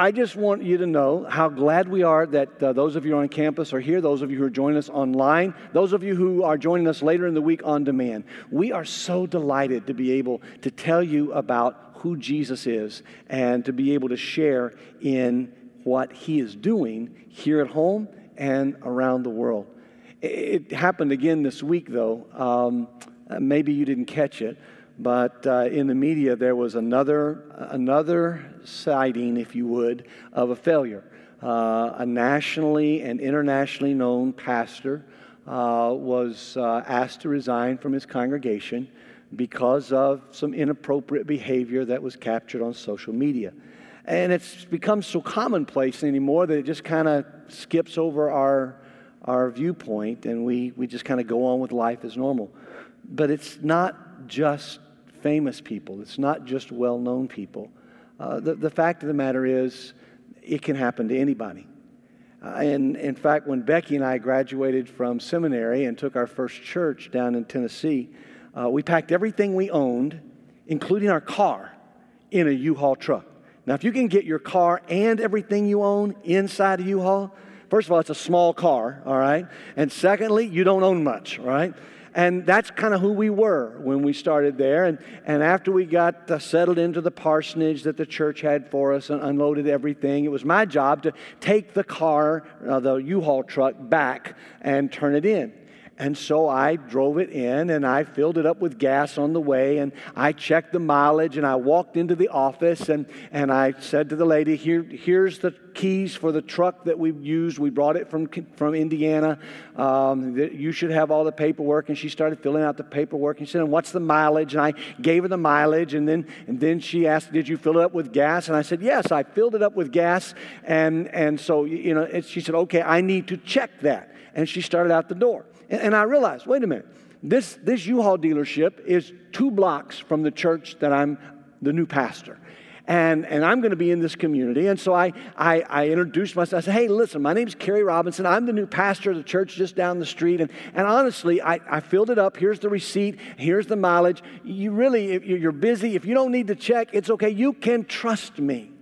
I just want you to know how glad we are that uh, those of you on campus are here, those of you who are joining us online, those of you who are joining us later in the week on demand. We are so delighted to be able to tell you about who Jesus is and to be able to share in what he is doing here at home and around the world. It happened again this week, though. Um, maybe you didn't catch it, but uh, in the media there was another another sighting, if you would, of a failure. Uh, a nationally and internationally known pastor uh, was uh, asked to resign from his congregation because of some inappropriate behavior that was captured on social media. And it's become so commonplace anymore that it just kind of skips over our, our viewpoint and we, we just kind of go on with life as normal. But it's not just famous people, it's not just well known people. Uh, the, the fact of the matter is, it can happen to anybody. Uh, and in fact, when Becky and I graduated from seminary and took our first church down in Tennessee, uh, we packed everything we owned, including our car, in a U-Haul truck. Now, if you can get your car and everything you own inside a U-Haul, first of all, it's a small car, all right? And secondly, you don't own much, all right? And that's kind of who we were when we started there. And, and after we got settled into the parsonage that the church had for us and unloaded everything, it was my job to take the car, uh, the U Haul truck, back and turn it in. And so I drove it in and I filled it up with gas on the way and I checked the mileage and I walked into the office and, and I said to the lady, Here, here's the keys for the truck that we used. We brought it from, from Indiana. Um, you should have all the paperwork. And she started filling out the paperwork. And she said, What's the mileage? And I gave her the mileage. And then, and then she asked, Did you fill it up with gas? And I said, Yes, I filled it up with gas. And, and so, you know, she said, Okay, I need to check that. And she started out the door. And, and I realized, wait a minute, this, this U-Haul dealership is two blocks from the church that I'm the new pastor. And, and I'm going to be in this community. And so I, I, I introduced myself. I said, hey, listen, my name's Kerry Robinson. I'm the new pastor of the church just down the street. And, and honestly, I, I filled it up. Here's the receipt. Here's the mileage. You really, if you're busy, if you don't need to check, it's okay. You can trust me.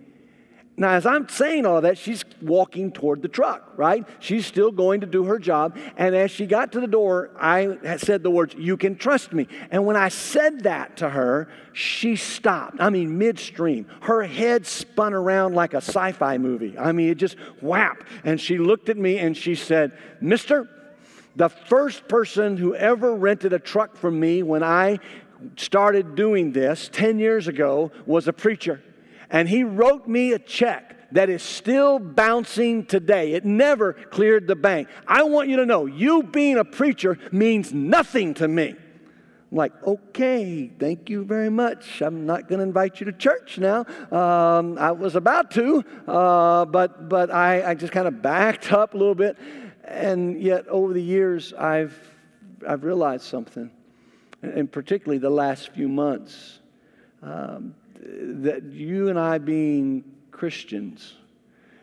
Now, as I'm saying all that, she's walking toward the truck, right? She's still going to do her job. And as she got to the door, I said the words, You can trust me. And when I said that to her, she stopped. I mean, midstream. Her head spun around like a sci fi movie. I mean, it just whap. And she looked at me and she said, Mister, the first person who ever rented a truck from me when I started doing this 10 years ago was a preacher and he wrote me a check that is still bouncing today. It never cleared the bank. I want you to know, you being a preacher means nothing to me. I'm like, okay, thank you very much. I'm not going to invite you to church now. Um, I was about to, uh, but, but I, I just kind of backed up a little bit. And yet, over the years, I've, I've realized something, and particularly the last few months. Um, that you and I, being Christians,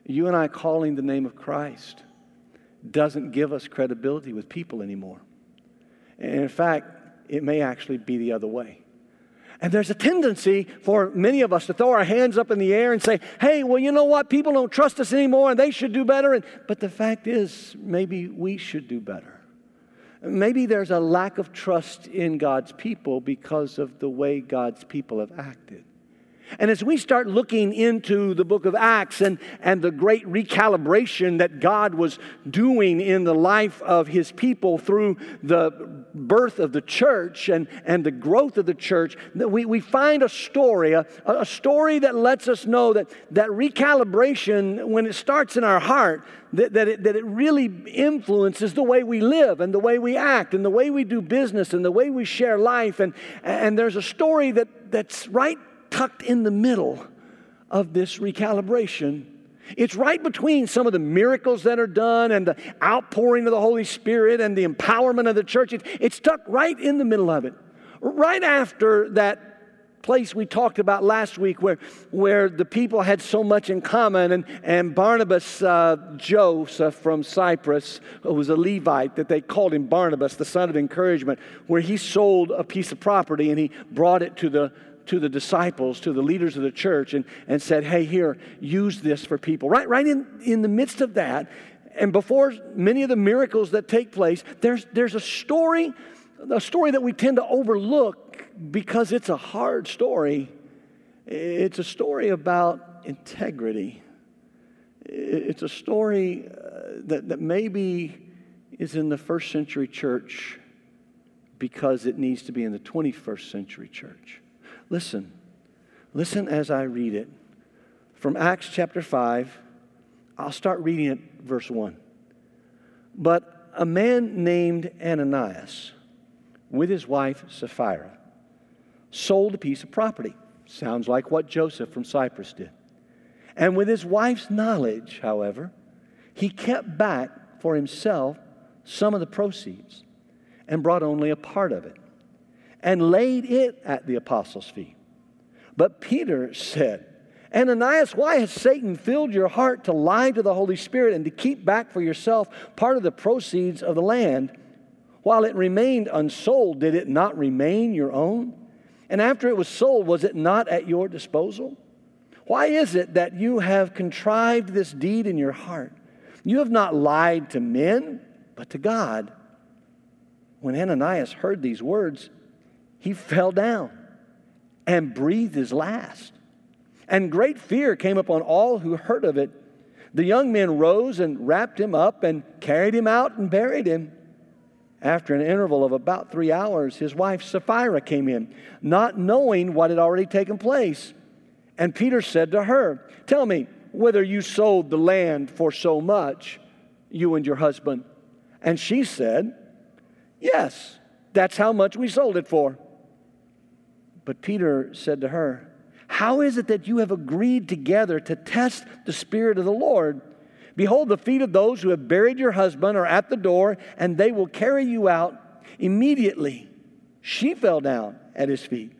you and I calling the name of Christ, doesn't give us credibility with people anymore. And in fact, it may actually be the other way. And there's a tendency for many of us to throw our hands up in the air and say, hey, well, you know what? People don't trust us anymore and they should do better. And, but the fact is, maybe we should do better. Maybe there's a lack of trust in God's people because of the way God's people have acted. And as we start looking into the book of Acts and, and the great recalibration that God was doing in the life of his people through the birth of the church and, and the growth of the church, we, we find a story, a, a story that lets us know that, that recalibration, when it starts in our heart, that, that, it, that it really influences the way we live and the way we act and the way we do business and the way we share life. And, and there's a story that, that's right tucked in the middle of this recalibration. It's right between some of the miracles that are done and the outpouring of the Holy Spirit and the empowerment of the church. It's tucked right in the middle of it. Right after that place we talked about last week where, where the people had so much in common. And, and Barnabas, uh, Joseph from Cyprus, who was a Levite, that they called him Barnabas, the son of encouragement, where he sold a piece of property and he brought it to the to the disciples, to the leaders of the church, and, and said, Hey, here, use this for people. Right, right in, in the midst of that, and before many of the miracles that take place, there's, there's a story, a story that we tend to overlook because it's a hard story. It's a story about integrity. It's a story uh, that, that maybe is in the first century church because it needs to be in the 21st century church. Listen, listen as I read it. From Acts chapter 5, I'll start reading it, verse 1. But a man named Ananias, with his wife Sapphira, sold a piece of property. Sounds like what Joseph from Cyprus did. And with his wife's knowledge, however, he kept back for himself some of the proceeds and brought only a part of it and laid it at the apostles' feet. But Peter said, Ananias, why has Satan filled your heart to lie to the Holy Spirit and to keep back for yourself part of the proceeds of the land? While it remained unsold, did it not remain your own? And after it was sold, was it not at your disposal? Why is it that you have contrived this deed in your heart? You have not lied to men, but to God. When Ananias heard these words, he fell down and breathed his last. And great fear came upon all who heard of it. The young men rose and wrapped him up and carried him out and buried him. After an interval of about three hours, his wife Sapphira came in, not knowing what had already taken place. And Peter said to her, Tell me whether you sold the land for so much, you and your husband. And she said, Yes, that's how much we sold it for. But Peter said to her, how is it that you have agreed together to test the Spirit of the Lord? Behold, the feet of those who have buried your husband are at the door, and they will carry you out immediately. She fell down at his feet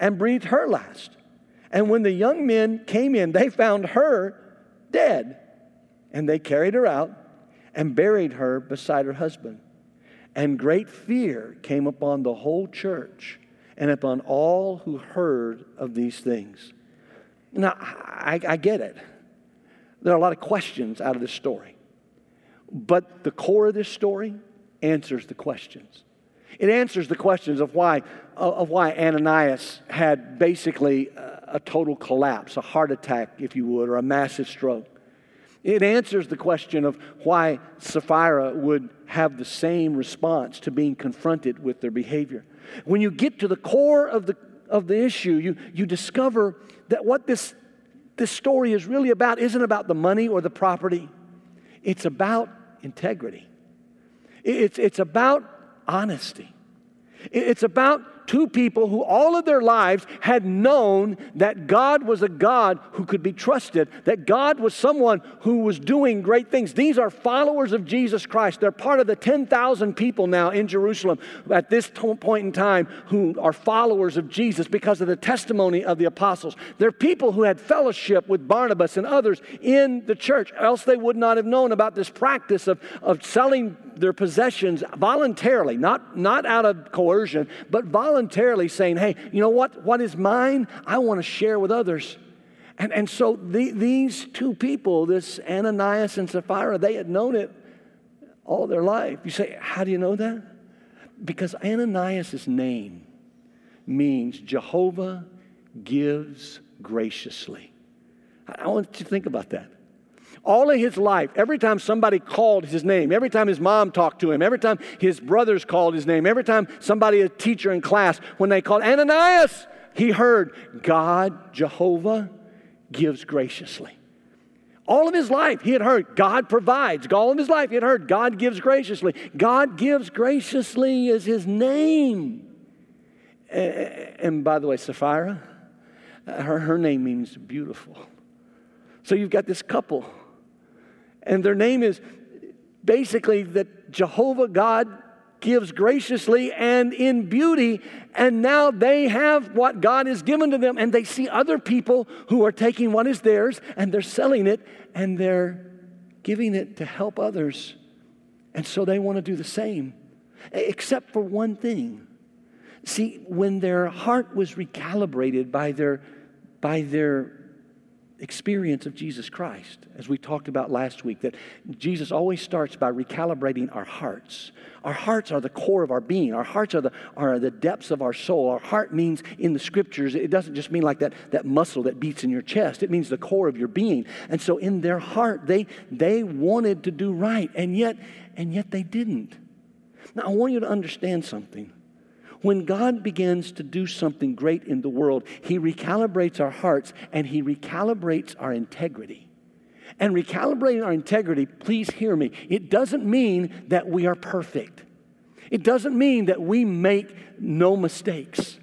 and breathed her last. And when the young men came in, they found her dead. And they carried her out and buried her beside her husband. And great fear came upon the whole church and upon all who heard of these things. Now, I, I get it. There are a lot of questions out of this story. But the core of this story answers the questions. It answers the questions of why, of why Ananias had basically a total collapse, a heart attack, if you would, or a massive stroke. It answers the question of why Sapphira would have the same response to being confronted with their behavior. When you get to the core of the, of the issue, you, you discover that what this, this story is really about isn't about the money or the property, it's about integrity. It's, it's about honesty. It's about two people who all of their lives had known that God was a God who could be trusted, that God was someone who was doing great things. These are followers of Jesus Christ. They're part of the 10,000 people now in Jerusalem at this point in time who are followers of Jesus because of the testimony of the apostles. They're people who had fellowship with Barnabas and others in the church, else they would not have known about this practice of, of selling their possessions voluntarily, not, not out of coercion, but voluntarily saying, hey, you know what? What is mine, I want to share with others. And, and so the, these two people, this Ananias and Sapphira, they had known it all their life. You say, how do you know that? Because Ananias' name means Jehovah gives graciously. I want you to think about that. All of his life, every time somebody called his name, every time his mom talked to him, every time his brothers called his name, every time somebody, a teacher in class, when they called Ananias, he heard God, Jehovah, gives graciously. All of his life, he had heard God provides. All of his life, he had heard God gives graciously. God gives graciously is his name. And by the way, Sapphira, her, her name means beautiful. So you've got this couple and their name is basically that Jehovah God gives graciously and in beauty. And now they have what God has given to them, and they see other people who are taking what is theirs and they're selling it and they're giving it to help others. And so they want to do the same, except for one thing. See, when their heart was recalibrated by their, by their experience of Jesus Christ, as we talked about last week, that Jesus always starts by recalibrating our hearts. Our hearts are the core of our being. Our hearts are the, are the depths of our soul. Our heart means in the scriptures, it doesn't just mean like that, that muscle that beats in your chest. It means the core of your being. And so in their heart, they, they wanted to do right, and yet, and yet they didn't. Now, I want you to understand something. When God begins to do something great in the world, He recalibrates our hearts and He recalibrates our integrity. And recalibrating our integrity, please hear me, it doesn't mean that we are perfect. It doesn't mean that we make no mistakes.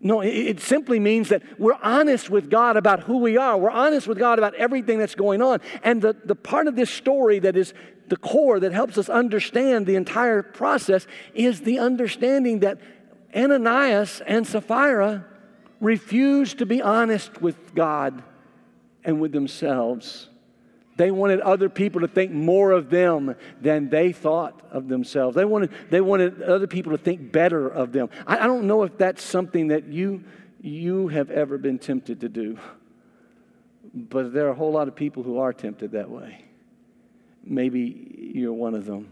No, it, simply means that we're honest with God about who we are. We're honest with God about everything that's going on. And the, the part of this story that is the core that helps us understand the entire process is the understanding that Ananias and Sapphira refused to be honest with God and with themselves. They wanted other people to think more of them than they thought of themselves. They wanted, they wanted other people to think better of them. I, I don't know if that's something that you, you have ever been tempted to do, but there are a whole lot of people who are tempted that way. Maybe you're one of them.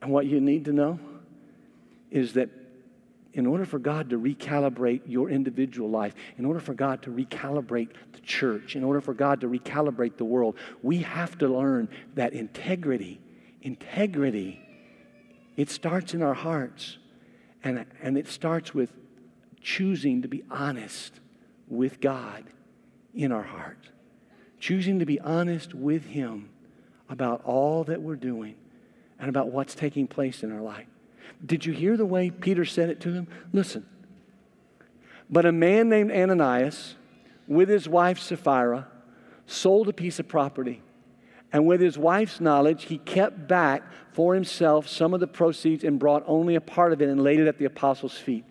And what you need to know is that in order for God to recalibrate your individual life, in order for God to recalibrate the church, in order for God to recalibrate the world, we have to learn that integrity, integrity, it starts in our hearts. And, and it starts with choosing to be honest with God in our heart, choosing to be honest with Him about all that we're doing and about what's taking place in our life. Did you hear the way Peter said it to him? Listen. But a man named Ananias, with his wife Sapphira, sold a piece of property. And with his wife's knowledge, he kept back for himself some of the proceeds and brought only a part of it and laid it at the apostles' feet.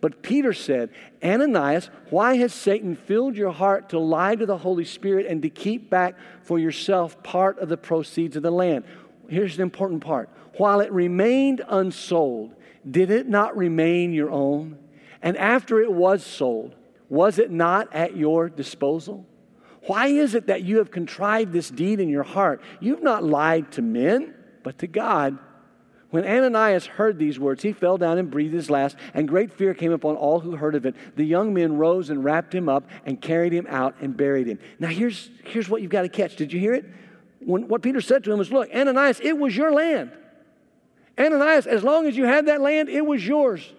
But Peter said, Ananias, why has Satan filled your heart to lie to the Holy Spirit and to keep back for yourself part of the proceeds of the land? Here's the important part while it remained unsold, did it not remain your own? And after it was sold, was it not at your disposal? Why is it that you have contrived this deed in your heart? You've not lied to men, but to God. When Ananias heard these words, he fell down and breathed his last, and great fear came upon all who heard of it. The young men rose and wrapped him up and carried him out and buried him. Now, here's, here's what you've got to catch. Did you hear it? When, what Peter said to him was, Look, Ananias, it was your land. Ananias, as long as you had that land, it was yours.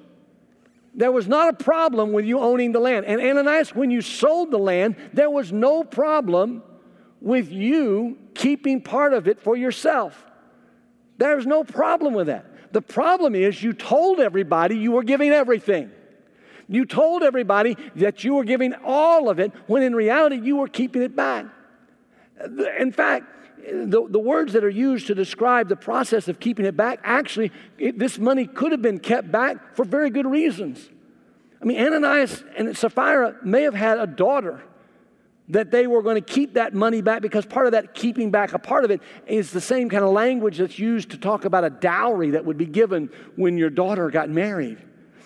There was not a problem with you owning the land. And Ananias, when you sold the land, there was no problem with you keeping part of it for yourself. There's no problem with that. The problem is you told everybody you were giving everything. You told everybody that you were giving all of it when in reality you were keeping it back. In fact, the, the words that are used to describe the process of keeping it back, actually, it, this money could have been kept back for very good reasons. I mean, Ananias and Sapphira may have had a daughter that they were going to keep that money back because part of that keeping back a part of it is the same kind of language that's used to talk about a dowry that would be given when your daughter got married.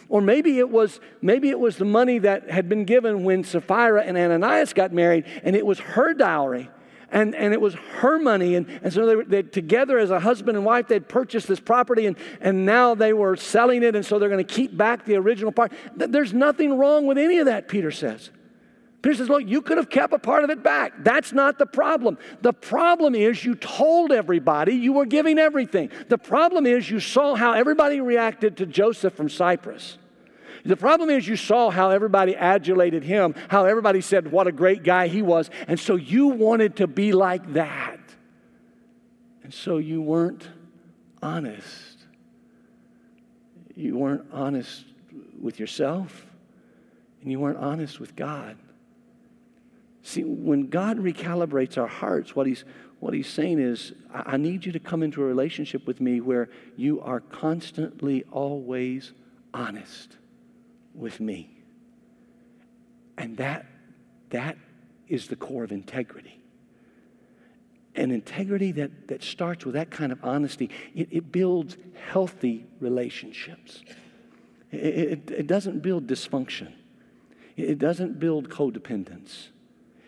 Or maybe it was maybe it was the money that had been given when Sapphira and Ananias got married and it was her dowry and, and it was her money. And, and so they they, together as a husband and wife, they'd purchased this property and, and now they were selling it. And so they're going to keep back the original part. There's nothing wrong with any of that, Peter says. Peter says, Look, you could have kept a part of it back. That's not the problem. The problem is you told everybody you were giving everything. The problem is you saw how everybody reacted to Joseph from Cyprus. The problem is you saw how everybody adulated him, how everybody said what a great guy he was, and so you wanted to be like that. And so you weren't honest. You weren't honest with yourself, and you weren't honest with God. See, when God recalibrates our hearts, what He's what he's saying is, I need you to come into a relationship with me where you are constantly, always honest with me. And that, that is the core of integrity. An integrity that, that starts with that kind of honesty, it, it builds healthy relationships. It, it, it doesn't build dysfunction. It doesn't build codependence.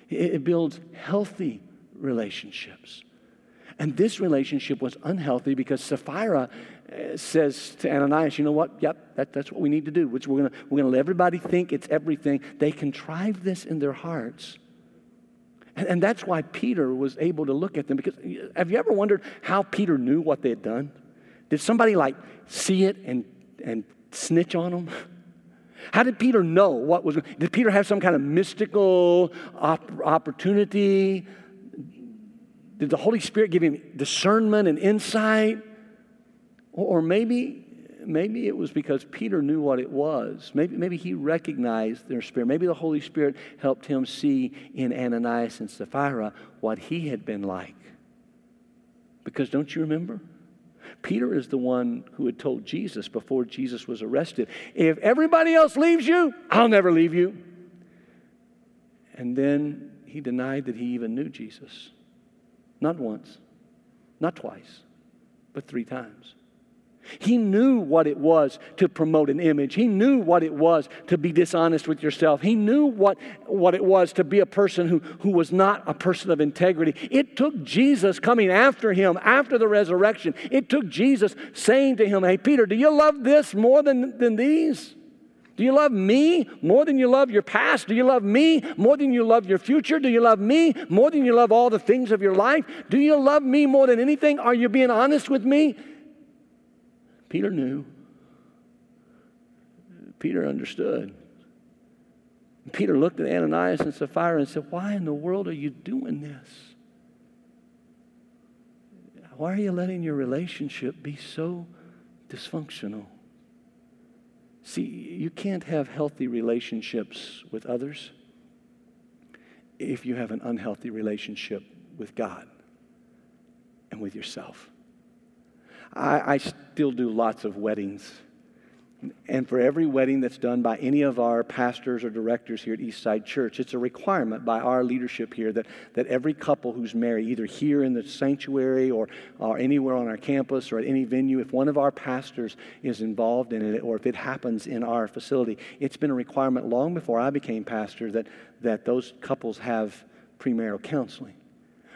It, it builds healthy relationships. And this relationship was unhealthy because Sapphira Uh, says to Ananias, you know what? Yep, that, that's what we need to do. Which we're going we're gonna let everybody think it's everything. They contrive this in their hearts. And, and that's why Peter was able to look at them. Because have you ever wondered how Peter knew what they had done? Did somebody like see it and, and snitch on them? How did Peter know what was? Did Peter have some kind of mystical op- opportunity? Did the Holy Spirit give him discernment and insight? Or, maybe, maybe it was because Peter knew what it was. Maybe, maybe he recognized their spirit. Maybe the Holy Spirit helped him see in Ananias and Sapphira what he had been like. Because don't you remember? Peter is the one who had told Jesus before Jesus was arrested if everybody else leaves you, I'll never leave you. And then he denied that he even knew Jesus. Not once, not twice, but three times. He knew what it was to promote an image. He knew what it was to be dishonest with yourself. He knew what, what it was to be a person who, who was not a person of integrity. It took Jesus coming after him after the resurrection. It took Jesus saying to him, Hey, Peter, do you love this more than, than these? Do you love me more than you love your past? Do you love me more than you love your future? Do you love me more than you love all the things of your life? Do you love me more than anything? Are you being honest with me? Peter knew. Peter understood. Peter looked at Ananias and Sapphira and said, Why in the world are you doing this? Why are you letting your relationship be so dysfunctional? See, you can't have healthy relationships with others if you have an unhealthy relationship with God and with yourself. I, I still do lots of weddings. And for every wedding that's done by any of our pastors or directors here at Eastside Church, it's a requirement by our leadership here that, that every couple who's married, either here in the sanctuary or, or anywhere on our campus or at any venue, if one of our pastors is involved in it or if it happens in our facility, it's been a requirement long before I became pastor that, that those couples have premarital counseling.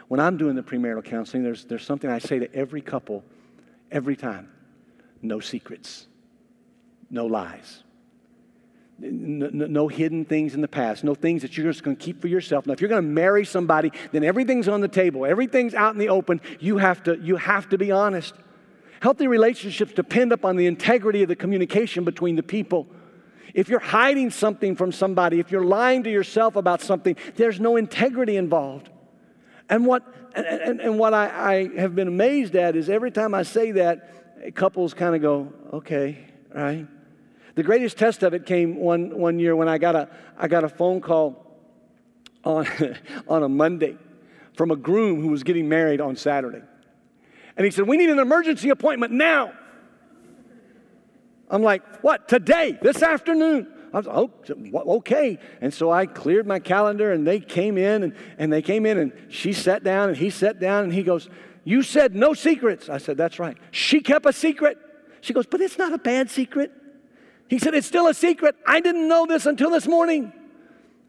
When I'm doing the premarital counseling, there's, there's something I say to every couple every time no secrets no lies. No, no, hidden things in the past, no things that you're just going to keep for yourself. Now, if you're going to marry somebody, then everything's on the table, everything's out in the open. You have to, you have to be honest. Healthy relationships depend upon the integrity of the communication between the people. If you're hiding something from somebody, if you're lying to yourself about something, there's no integrity involved. And what, and, and, and what I, I have been amazed at is every time I say that, couples kind of go, okay, right? The greatest test of it came one, one year when I got a, I got a phone call on, on a Monday from a groom who was getting married on Saturday. And he said, We need an emergency appointment now. I'm like, What? Today? This afternoon? I was oh, okay. And so I cleared my calendar and they came in and, and they came in and she sat down and he sat down and he goes, You said no secrets. I said, That's right. She kept a secret. She goes, But it's not a bad secret. He said, It's still a secret. I didn't know this until this morning.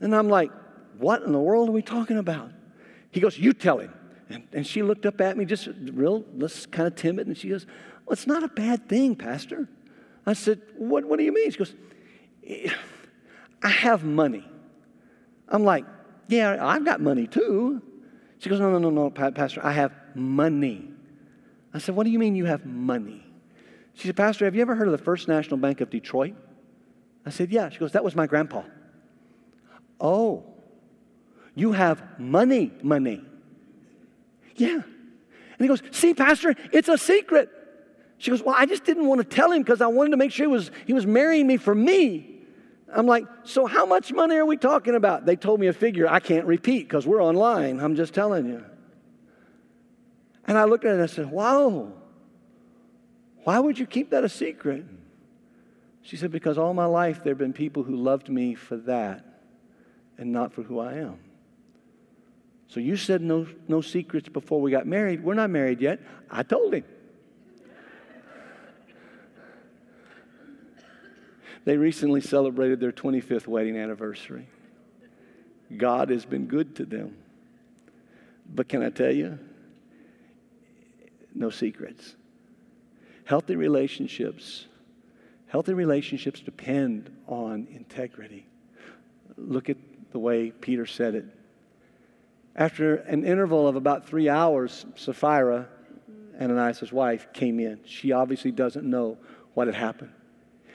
And I'm like, What in the world are we talking about? He goes, You tell him. And, and she looked up at me, just real, just kind of timid, and she goes, Well, it's not a bad thing, Pastor. I said, What, what do you mean? She goes, I have money. I'm like, Yeah, I've got money too. She goes, No, no, no, no, Pastor, I have money. I said, What do you mean you have money? She said, Pastor, have you ever heard of the First National Bank of Detroit? I said, Yeah. She goes, That was my grandpa. Oh, you have money, money. Yeah. And he goes, See, Pastor, it's a secret. She goes, Well, I just didn't want to tell him because I wanted to make sure he was, he was marrying me for me. I'm like, So how much money are we talking about? They told me a figure I can't repeat because we're online. I'm just telling you. And I looked at it and I said, Wow. Why would you keep that a secret? She said, Because all my life there have been people who loved me for that and not for who I am. So you said no, no secrets before we got married. We're not married yet. I told him. They recently celebrated their 25th wedding anniversary. God has been good to them. But can I tell you? No secrets. Healthy relationships, healthy relationships depend on integrity. Look at the way Peter said it. After an interval of about three hours, Sapphira, Ananias' wife, came in. She obviously doesn't know what had happened.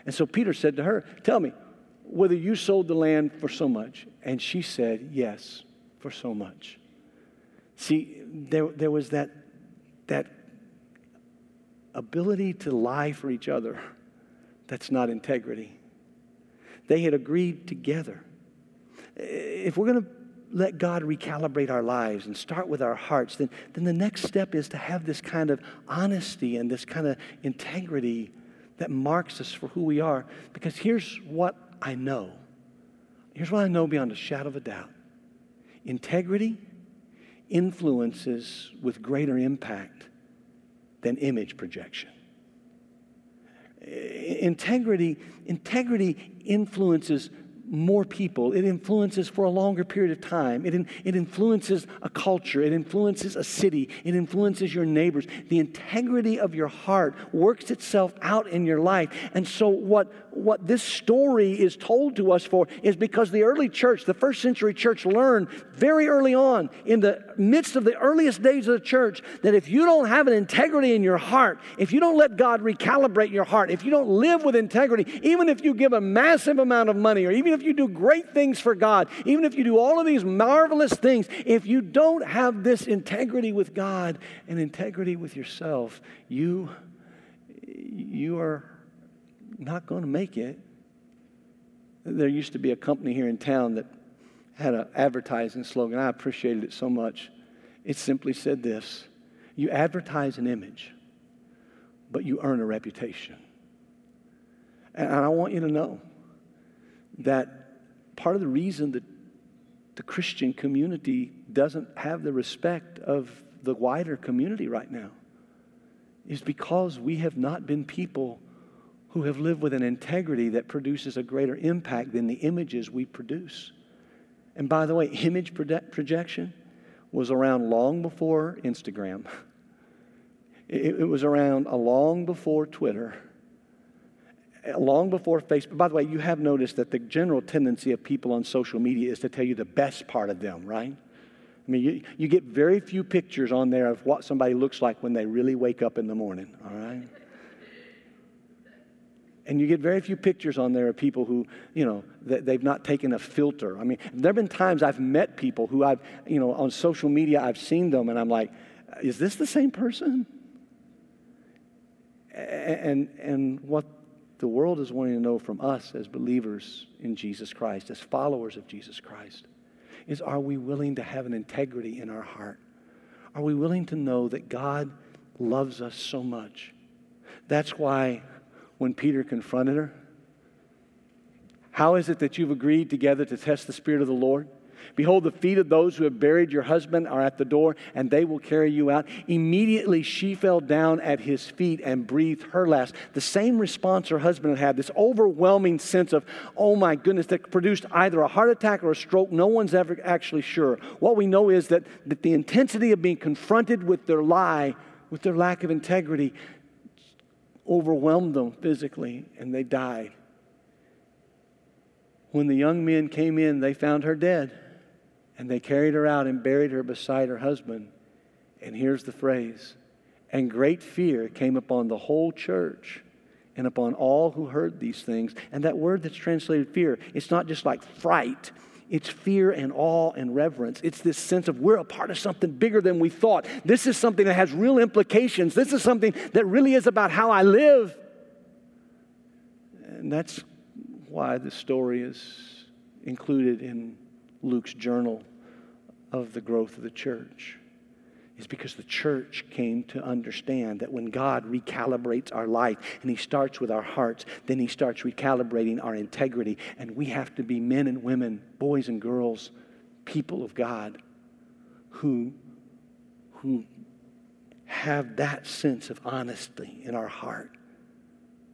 And so Peter said to her, Tell me, whether you sold the land for so much. And she said, Yes, for so much. See, there, there was that, that ability to lie for each other that's not integrity. They had agreed together. If we're going to let God recalibrate our lives and start with our hearts, then, then the next step is to have this kind of honesty and this kind of integrity that marks us for who we are. Because here's what I know. Here's what I know beyond a shadow of a doubt integrity influences with greater impact than image projection. Integrity, integrity influences more people. It influences for a longer period of time. It, in, it influences a culture. It influences a city. It influences your neighbors. The integrity of your heart works itself out in your life. And so, what, what this story is told to us for is because the early church, the first century church, learned very early on, in the midst of the earliest days of the church, that if you don't have an integrity in your heart, if you don't let God recalibrate your heart, if you don't live with integrity, even if you give a massive amount of money, or even if you do great things for God, even if you do all of these marvelous things, if you don't have this integrity with God and integrity with yourself, you, you are not going to make it. There used to be a company here in town that had an advertising slogan. I appreciated it so much. It simply said this You advertise an image, but you earn a reputation. And I want you to know that part of the reason that the Christian community doesn't have the respect of the wider community right now is because we have not been people who have lived with an integrity that produces a greater impact than the images we produce. And by the way, image projection was around long before Instagram. It, it was around long before Twitter long before Facebook. By the way, you have noticed that the general tendency of people on social media is to tell you the best part of them, right? I mean, you, you get very few pictures on there of what somebody looks like when they really wake up in the morning, all right? And you get very few pictures on there of people who, you know, they've not taken a filter. I mean, there have been times I've met people who I've, you know, on social media, I've seen them and I'm like, is this the same person? And, and what the world is wanting to know from us as believers in Jesus Christ, as followers of Jesus Christ, is are we willing to have an integrity in our heart? Are we willing to know that God loves us so much? That's why when Peter confronted her, how is it that you've agreed together to test the Spirit of the Lord? Behold, the feet of those who have buried your husband are at the door, and they will carry you out. Immediately she fell down at his feet and breathed her last. The same response her husband had this overwhelming sense of, oh my goodness, that produced either a heart attack or a stroke. No one's ever actually sure. What we know is that, that the intensity of being confronted with their lie, with their lack of integrity, overwhelmed them physically, and they died. When the young men came in, they found her dead. And they carried her out and buried her beside her husband. And here's the phrase and great fear came upon the whole church and upon all who heard these things. And that word that's translated fear, it's not just like fright. It's fear and awe and reverence. It's this sense of we're a part of something bigger than we thought. This is something that has real implications. This is something that really is about how I live. And that's why the story is included in Luke's journal of the growth of the church is because the church came to understand that when God recalibrates our life and He starts with our hearts, then He starts recalibrating our integrity. And we have to be men and women, boys and girls, people of God who, who have that sense of honesty in our heart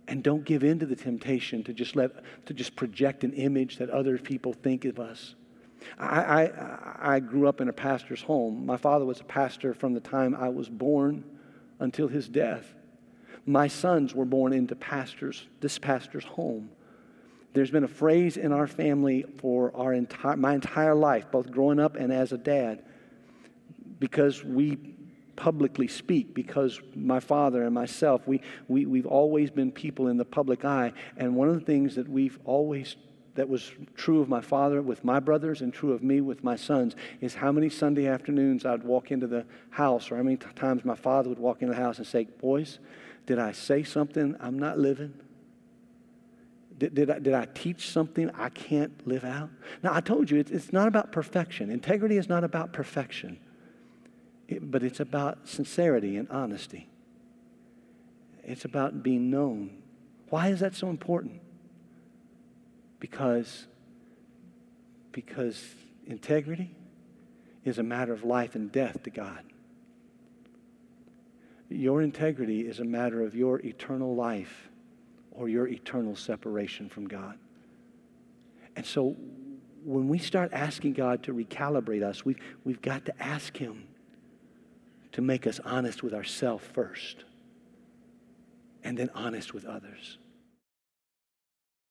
And don't give in to the temptation to just let to just project an image that other people think of us. I, I, I grew up in a pastor's home. My father was a pastor from the time I was born until his death. My sons were born into pastors, this pastor's home. There's been a phrase in our family for our entire, my entire life, both growing up and as a dad, because we publicly speak, because my father and myself, we, we, we've always been people in the public eye. And one of the things that we've always that was true of my father with my brothers and true of me with my sons is how many Sunday afternoons I'd walk into the house or how many times my father would walk into the house and say, Boys, did I say something I'm not living? Did, did, I, did I teach something I can't live out? Now, I told you, it's, it's not about perfection. Integrity is not about perfection, it, but it's about sincerity and honesty. It's about being known. Why is that so important? Because, because integrity is a matter of life and death to God. Your integrity is a matter of your eternal life or your eternal separation from God. And so when we start asking God to recalibrate us, we've, we've got to ask Him to make us honest with ourselves first and then honest with others.